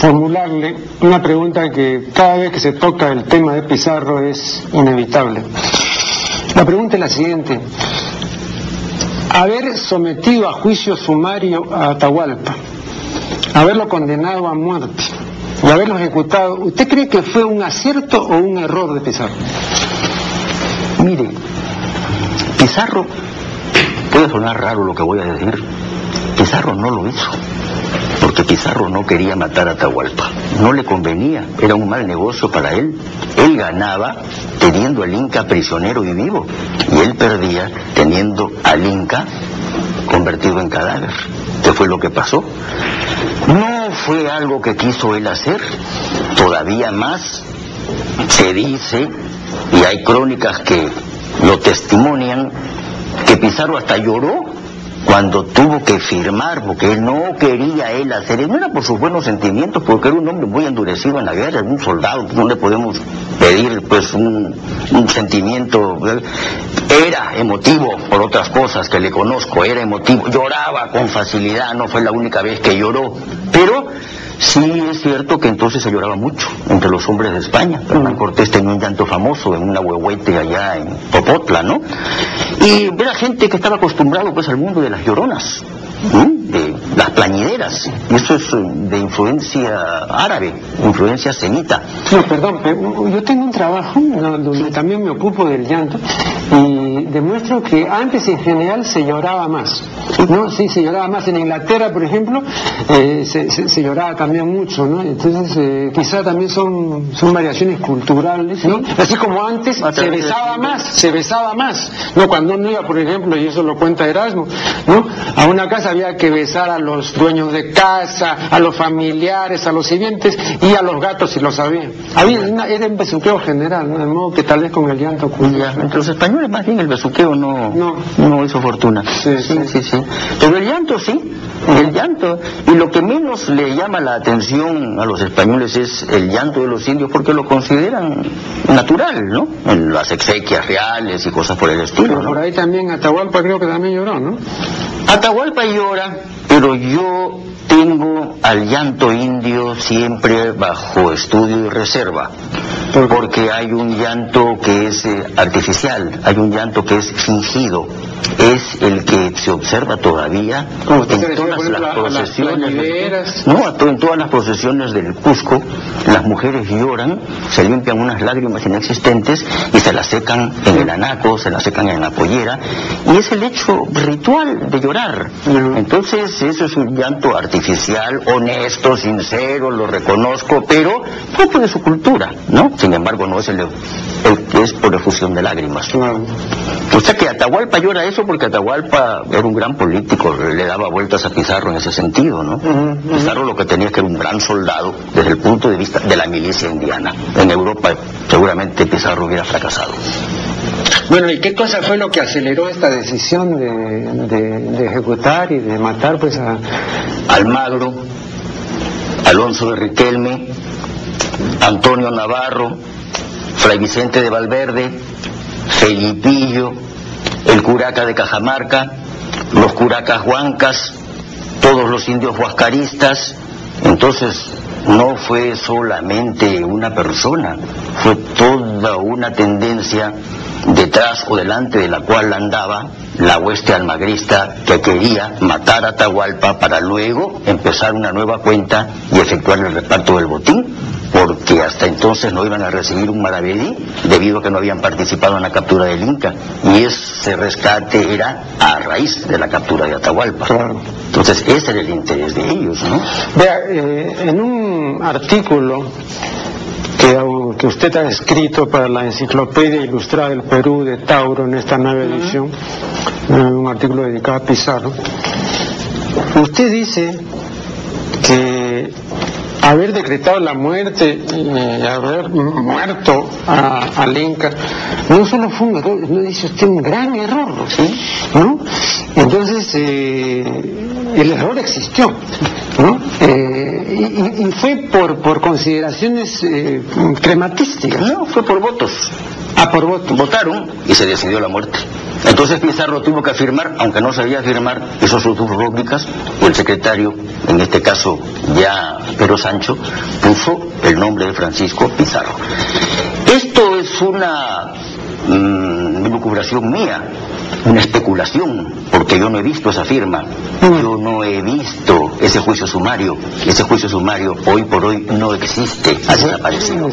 formularle una pregunta que cada vez que se toca el tema de Pizarro es inevitable. La pregunta es la siguiente. Haber sometido a juicio sumario a Atahualpa, haberlo condenado a muerte y haberlo ejecutado, ¿usted cree que fue un acierto o un error de Pizarro? Mire, Pizarro, puede sonar raro lo que voy a decir, Pizarro no lo hizo porque Pizarro no quería matar a Atahualpa. No le convenía, era un mal negocio para él. Él ganaba teniendo al Inca prisionero y vivo, y él perdía teniendo al Inca convertido en cadáver. ¿Qué fue lo que pasó? No fue algo que quiso él hacer, todavía más se dice, y hay crónicas que lo testimonian, que Pizarro hasta lloró cuando tuvo que firmar, porque él no quería él hacer, no era por sus buenos sentimientos, porque era un hombre muy endurecido en la guerra, un soldado, no le podemos pedir pues un sentimiento, era emotivo por otras cosas que le conozco, era emotivo, lloraba con facilidad, no fue la única vez que lloró, pero Sí es cierto que entonces se lloraba mucho entre los hombres de España. Hernán Cortés tenía un llanto famoso en una huehuete allá en Popotla, ¿no? Y era gente que estaba acostumbrado pues al mundo de las lloronas de las plañideras. Eso es eh, de influencia árabe, influencia semita. No, perdón, yo tengo un trabajo donde también me ocupo del llanto y demuestro que antes en general se lloraba más. ¿no? Sí, se lloraba más. En Inglaterra, por ejemplo, eh, se, lloraba también mucho, ¿no? Entonces, eh, quizá también son, son variaciones culturales, ¿no? Así como antes se besaba más, se besaba más, ¿no? Cuando uno iba, por ejemplo, y eso lo cuenta Erasmo, ¿no? A una casa había que besar a los dueños de casa, a los familiares, a los sirvientes y a los gatos si lo sabían. Había era un besuqueo general, ¿no? de modo que tal vez con el llanto. Entre los españoles más bien el besuqueo no, no. hizo fortuna. Sí sí, sí, sí, Pero el llanto sí, el llanto. Y lo que menos le llama la atención a los españoles es el llanto de los indios porque lo consideran natural, ¿no? En las exequias reales y cosas por el estilo. Por ahí también Atahualpa creo que también lloró, ¿no? Atahualpa llora, pero yo tengo al llanto indio siempre bajo estudio y reserva, porque hay un llanto que es eh, artificial, hay un llanto que es fingido, es el que se observa todavía en todas las procesiones, no, en todas las procesiones del Cusco, las mujeres lloran, se limpian unas lágrimas inexistentes y se las secan en el anaco, se las secan en la pollera, y es el hecho ritual de llorar. Entonces, eso es un llanto artificial, honesto, sincero, lo reconozco, pero propio de su cultura, ¿no? Sin embargo, no es el, que es por efusión de lágrimas. O sea que Atahualpa llora eso porque Atahualpa era un gran político, le daba vueltas a Pizarro en ese sentido, ¿no? Pizarro lo que tenía que era un gran soldado desde el punto de vista de la milicia indiana. En Europa seguramente Pizarro hubiera fracasado. Bueno, ¿y qué cosa fue lo que aceleró esta decisión de, ejecutar y de matar pues a Almagro, Alonso de Riquelme Antonio Navarro, Fray Vicente de Valverde, Felipillo, el curaca de Cajamarca, los curacas huancas, todos los indios huascaristas. Entonces, no fue solamente una persona, fue toda una tendencia detrás o delante de la cual andaba la hueste almagrista que quería matar a Atahualpa para luego empezar una nueva cuenta y efectuar el reparto del botín, porque hasta entonces no iban a recibir un maravedí debido a que no habían participado en la captura del Inca. Y ese rescate era a raíz de la captura de Atahualpa. Entonces ese era el interés de ellos, ¿no? Vea, eh, en un artículo que, usted ha escrito para la Enciclopedia Ilustrada del Perú de Tauro en esta nueva edición, un artículo dedicado a Pizarro. Usted dice que haber decretado la muerte eh, haber muerto al Inca no solo fue un error, no dice usted un gran error. ¿no? Entonces, eh, el error existió, ¿no? Eh, y, fue por, consideraciones crematísticas. No, fue por votos. Ah, por votos. Votaron y se decidió la muerte. Entonces Pizarro tuvo que afirmar, aunque no sabía afirmar, hizo sus rúbricas y el secretario, en este caso ya Pedro Sancho, puso el nombre de Francisco Pizarro. Esto es una mm, mía, una especulación, porque yo no he visto esa firma, mm. yo no he visto ese juicio sumario, ese juicio sumario hoy por hoy no existe, ha desaparecido.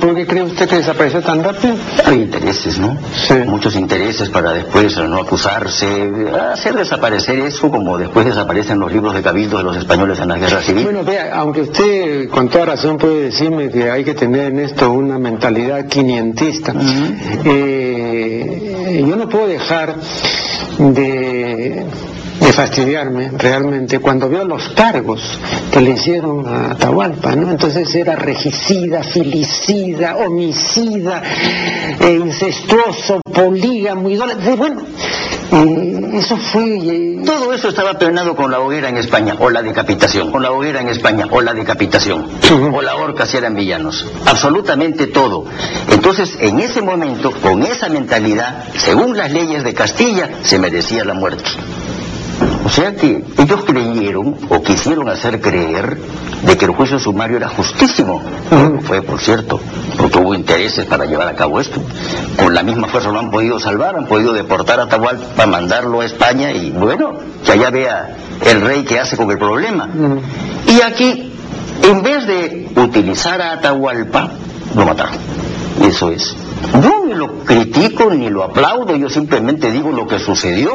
¿Por qué cree usted que desapareció tan rápido? Hay intereses, ¿no? Sí. Muchos intereses para después no acusarse, hacer desaparecer eso como después desaparecen los libros de cabildo de los españoles en la guerra civil. Bueno, vea, aunque usted con toda razón puede decirme que hay que tener en esto una mentalidad quinientista, eh, yo no puedo dejar de, fastidiarme realmente cuando veo los cargos que le hicieron a Atahualpa, ¿no? Entonces era regicida, filicida, homicida, eh, incestuoso, polígamo, idólatra. Bueno, eh, eso fue... Eh, Todo eso estaba penado con la hoguera en España, o la decapitación, con la hoguera en España, o la decapitación, o la horca si eran villanos. Absolutamente todo. Entonces, en ese momento, con esa mentalidad, según las leyes de Castilla, se merecía la muerte. O sea que ellos creyeron o quisieron hacer creer de que el juicio sumario era justísimo. No fue, por cierto, porque hubo intereses para llevar a cabo esto. Con la misma fuerza lo han podido salvar, han podido deportar a mandarlo a España y bueno, que allá vea el rey que hace con el problema. Y aquí, en vez de utilizar a Atahualpa, lo mataron. Eso es. Ni lo critico ni lo aplaudo, yo simplemente digo lo que sucedió.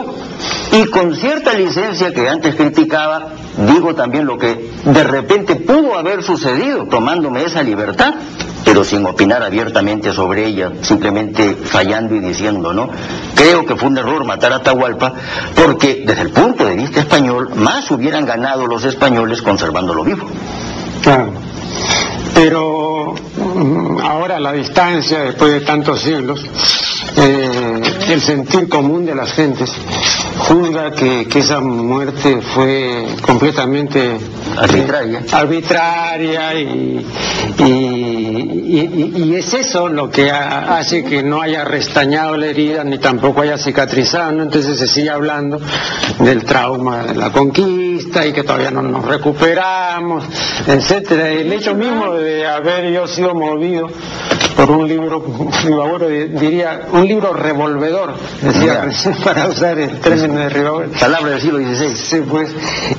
Y con cierta licencia que antes criticaba, digo también lo que de repente pudo haber sucedido, tomándome esa libertad, pero sin opinar abiertamente sobre ella, simplemente fallando y diciendo, ¿no? Creo que fue un error matar a Tahualpa, porque desde el punto de vista español, más hubieran ganado los españoles conservándolo vivo. Claro. Pero mm, ahora a la distancia, después de tantos siglos, eh, el sentir común de las gentes juzga que, esa muerte fue completamente arbitraria, arbitraria y, y, es eso lo que hace que no haya restañado la herida ni tampoco haya cicatrizado, entonces se sigue hablando del trauma de la conquista y que todavía no nos recuperamos, etcétera. El hecho mismo de haber yo sido movido por un libro, diría, un libro revolvedor, decía para usar el término de Ribaboro. Palabra del siglo XVI. Sí, pues,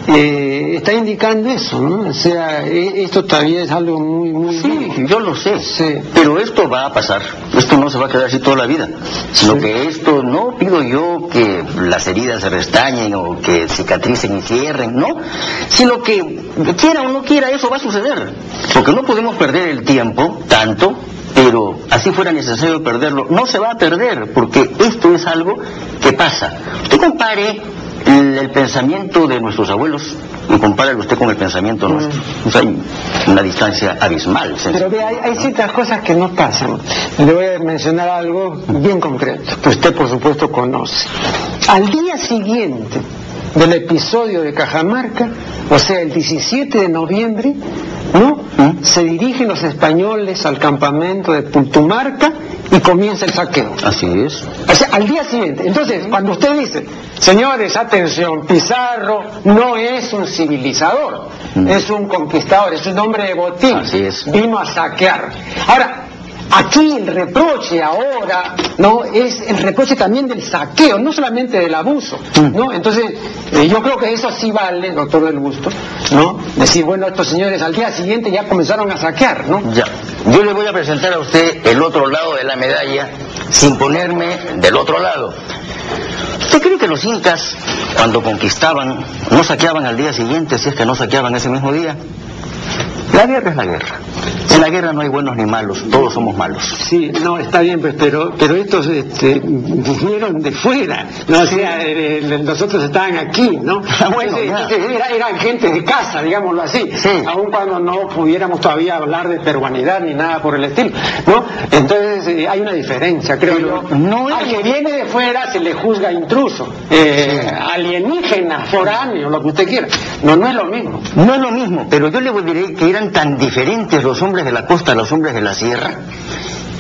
eh, está indicando eso, ¿no? O sea, e, esto todavía es algo muy, muy... Sí, yo lo sé, sí. pero esto va a pasar, esto no se va a quedar así toda la vida, sino que esto, no pido yo que las heridas se restañen o que cicatricen y cierren, no, sino que quiera o no quiera, eso va a suceder, porque no podemos perder el tiempo tanto pero así fuera necesario perderlo, no se va a perder, porque esto es algo que pasa. Usted compare el, pensamiento de nuestros abuelos y compárelo usted con el pensamiento mm. nuestro. hay una distancia abismal. Pero ve, hay, ciertas cosas que no pasan. Le voy a mencionar algo bien concreto, que usted por supuesto conoce. Al día siguiente del episodio de Cajamarca, o sea, el 17 de noviembre, ¿no? Se dirigen los españoles al campamento de Pultumarca y comienza el saqueo. Así es. O sea, al día siguiente. Entonces, cuando usted dice, señores, atención, Pizarro no es un civilizador, mm. es un conquistador, es un hombre de botín. Así es. Vino a saquear. Ahora, Aquí el reproche ahora, ¿no? Es el reproche también del saqueo, no solamente del abuso, mm. ¿no? Entonces, eh, yo creo que eso sí vale, doctor del Busto, ¿no? Decir, bueno, estos señores al día siguiente ya comenzaron a saquear, ¿no? Ya. Yo le voy a presentar a usted el otro lado de la medalla sin ponerme del otro lado. ¿Usted cree que los incas, cuando conquistaban, no saqueaban al día siguiente, si es que no saqueaban ese mismo día? La guerra es la guerra. En la guerra no hay buenos ni malos, todos somos malos. Sí, no, está bien, pues, pero, pero estos este, vinieron de fuera, ¿no? O sea, nosotros estaban aquí, ¿no? Ah, bueno, eran gente de casa, digámoslo así, sí. aun cuando no pudiéramos todavía hablar de peruanidad ni nada por el estilo, ¿no? Entonces eh, hay una diferencia, creo yo. No Al que viene de fuera se le juzga intruso, eh, alienígena, foráneo, lo que usted quiera. No, no es lo mismo. No es lo mismo, pero yo le diré que eran tan diferentes los hombres de la costa a los hombres de la sierra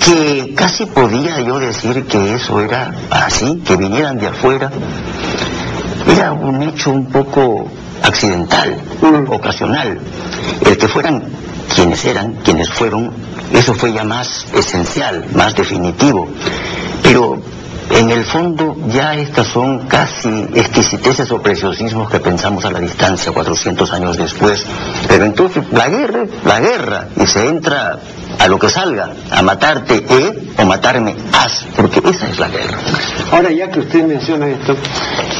que casi podía yo decir que eso era así, que vinieran de afuera. Era un hecho un poco accidental, mm. ocasional. El que fueran quienes eran, quienes fueron, eso fue ya más esencial, más definitivo. Pero en el fondo ya estas son casi exquisiteces o preciosismos que pensamos a la distancia 400 años después. Pero entonces la guerra, la guerra, y se entra a lo que salga, a matarte e o matarme as, porque esa es la guerra. Ahora ya que usted menciona esto,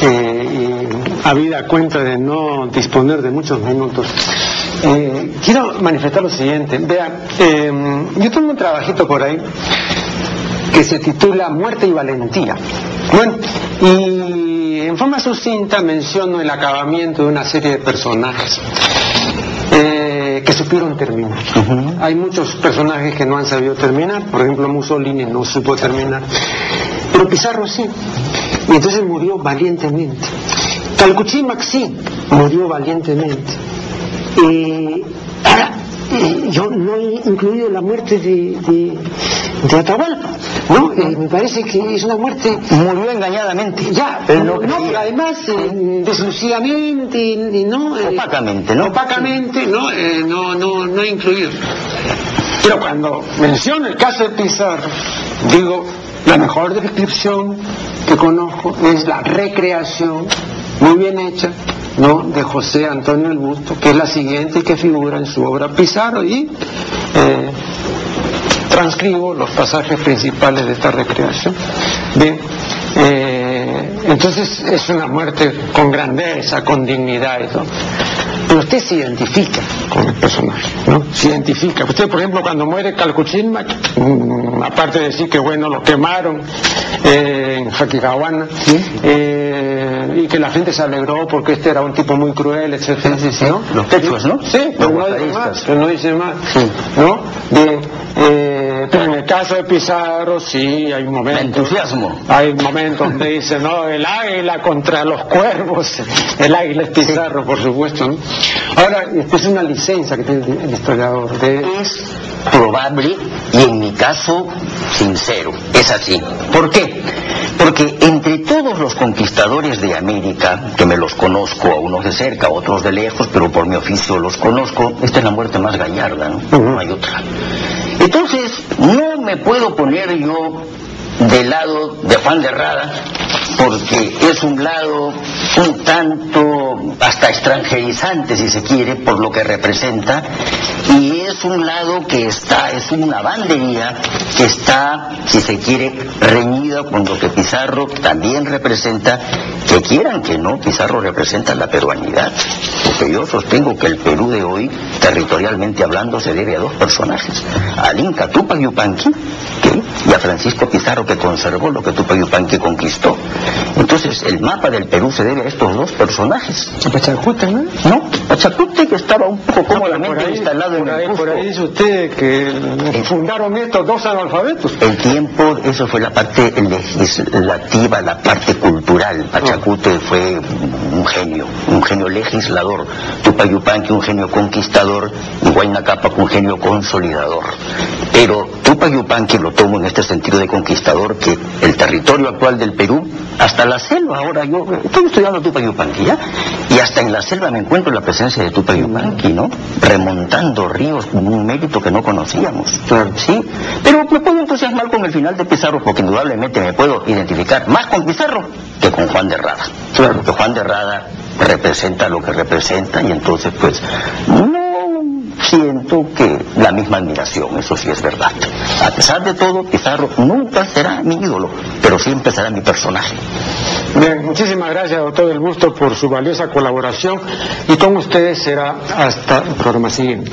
eh, y habida cuenta de no disponer de muchos minutos, eh, quiero manifestar lo siguiente. Vea, eh, yo tengo un trabajito por ahí que se titula Muerte y Valentía. Bueno, y en forma sucinta menciono el acabamiento de una serie de personajes eh, que supieron terminar. Hay muchos personajes que no han sabido terminar, por ejemplo Mussolini no supo terminar, pero Pizarro sí, y entonces murió valientemente. Calcuchí Maxi murió valientemente. Eh, yo no he incluido la muerte de, de, Atahualpa, ¿no? Eh, me parece que es una muerte... Murió engañadamente. Ya, no, además eh, deslucidamente, ¿no? Eh, opacamente, ¿no? Opacamente, ¿no? no, no, no he incluido. Pero cuando menciono el caso de Pizarro, digo, la mejor descripción que conozco es la recreación muy bien hecha ¿no? de José Antonio el Busto, que es la siguiente que figura en su obra Pizarro y eh, transcribo los pasajes principales de esta recreación. Bien, eh, entonces es una muerte con grandeza, con dignidad y todo. Pero usted se identifica con el personaje, ¿no? Se identifica. Usted, por ejemplo, cuando muere Calcuchilmac, mm, aparte de decir que, bueno, lo quemaron eh, en Jaquicahuana, eh, y que la gente se alegró porque este era un tipo muy cruel, etcétera, ¿no? Los quechuas, ¿no? Sí, pero no dice más, pero no dice más, ¿no? De, eh, pero en el caso de Pizarro sí hay momentos. entusiasmo. Hay momentos donde dice, no, el águila contra los cuervos. El águila es Pizarro, por supuesto. ¿no? Ahora, esta es una licencia que tiene el historiador. De... Es probable y en mi caso sincero. Es así. ¿Por qué? Porque entre todos los conquistadores de América, que me los conozco, a unos de cerca, a otros de lejos, pero por mi oficio los conozco, esta es la muerte más gallarda, ¿no? No hay otra. Entonces, no me puedo poner yo del lado de Juan de Rada, porque es un lado un tanto hasta extranjerizante, si se quiere, por lo que representa, y es un lado que está, es una bandería que está, si se quiere, reñida con lo que Pizarro también representa, que quieran que no, Pizarro representa la peruanidad, porque yo sostengo que el Perú de hoy, territorialmente hablando, se debe a dos personajes, al Inca Tupac Yupanqui y a Francisco Pizarro que conservó lo que Tupac Yupanqui conquistó. Entonces, el mapa del Perú se debe a estos dos personajes. ¿A ¿no? No, Pachacute que estaba un poco cómodamente instalado en el Cusco. Por ahí dice usted que fundaron estos dos analfabetos. El tiempo, eso fue la parte legislativa, la parte cultural. Pachacute fue un genio, un genio legislador. Tupayupanqui un genio conquistador y Huayna un genio consolidador. Pero Tupayupanqui lo tomo en este sentido de conquistador que el territorio actual del Perú, hasta la selva, ahora yo estoy estudiando Tupac ¿ya? Y hasta en la selva me encuentro la presencia de Tupac ¿no? Remontando ríos, un mérito que no conocíamos, ¿sí? Pero me puedo entusiasmar con el final de Pizarro porque indudablemente me puedo identificar más con Pizarro que con Juan de Rada. Claro. Porque Juan de Rada representa lo que representa y entonces pues no siento que la misma admiración, eso sí es verdad. A pesar de todo, Pizarro nunca será mi ídolo, pero siempre será mi personaje. Bien, muchísimas gracias, doctor Del Busto, por su valiosa colaboración y con ustedes será hasta el programa siguiente.